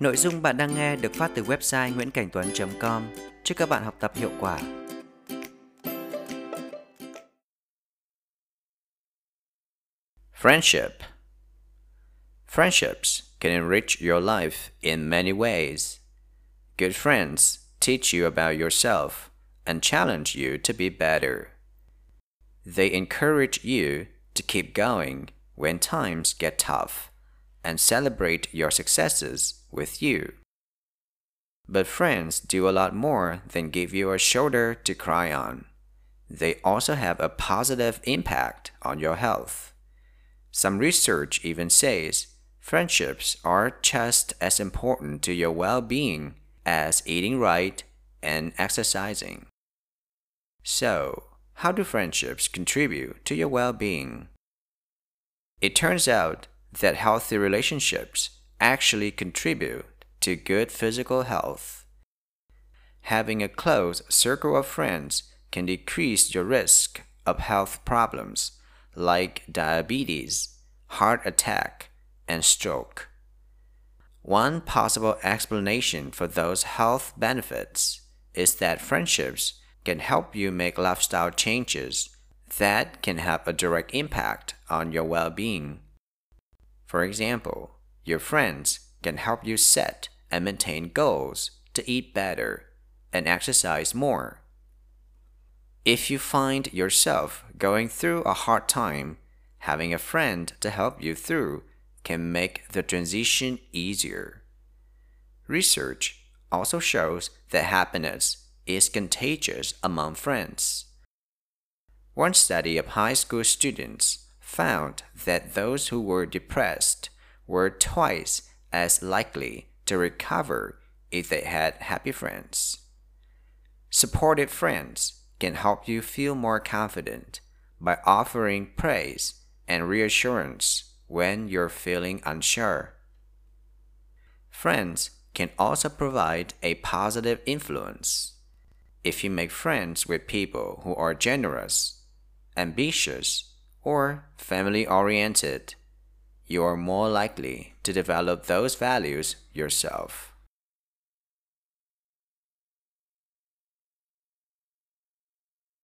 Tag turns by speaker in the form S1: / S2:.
S1: Nội dung bạn đang nghe được phát từ website nguyễn.cảnh.tuấn.com. Chúc các bạn học tập hiệu quả.
S2: Friendship Friendships can enrich your life in many ways. Good friends teach you about yourself and challenge you to be better. They encourage you to keep going when times get tough and celebrate your successes with you. But friends do a lot more than give you a shoulder to cry on. They also have a positive impact on your health. Some research even says friendships are just as important to your well being as eating right and exercising. So, how do friendships contribute to your well being? It turns out that healthy relationships actually contribute to good physical health. Having a close circle of friends can decrease your risk of health problems like diabetes, heart attack, and stroke. One possible explanation for those health benefits is that friendships can help you make lifestyle changes that can have a direct impact on your well being. For example, your friends can help you set and maintain goals to eat better and exercise more. If you find yourself going through a hard time, having a friend to help you through can make the transition easier. Research also shows that happiness is contagious among friends. One study of high school students found that those who were depressed were twice as likely to recover if they had happy friends. Supportive friends can help you feel more confident by offering praise and reassurance when you're feeling unsure. Friends can also provide a positive influence. If you make friends with people who are generous, ambitious, or family oriented, you are more likely to develop those values yourself.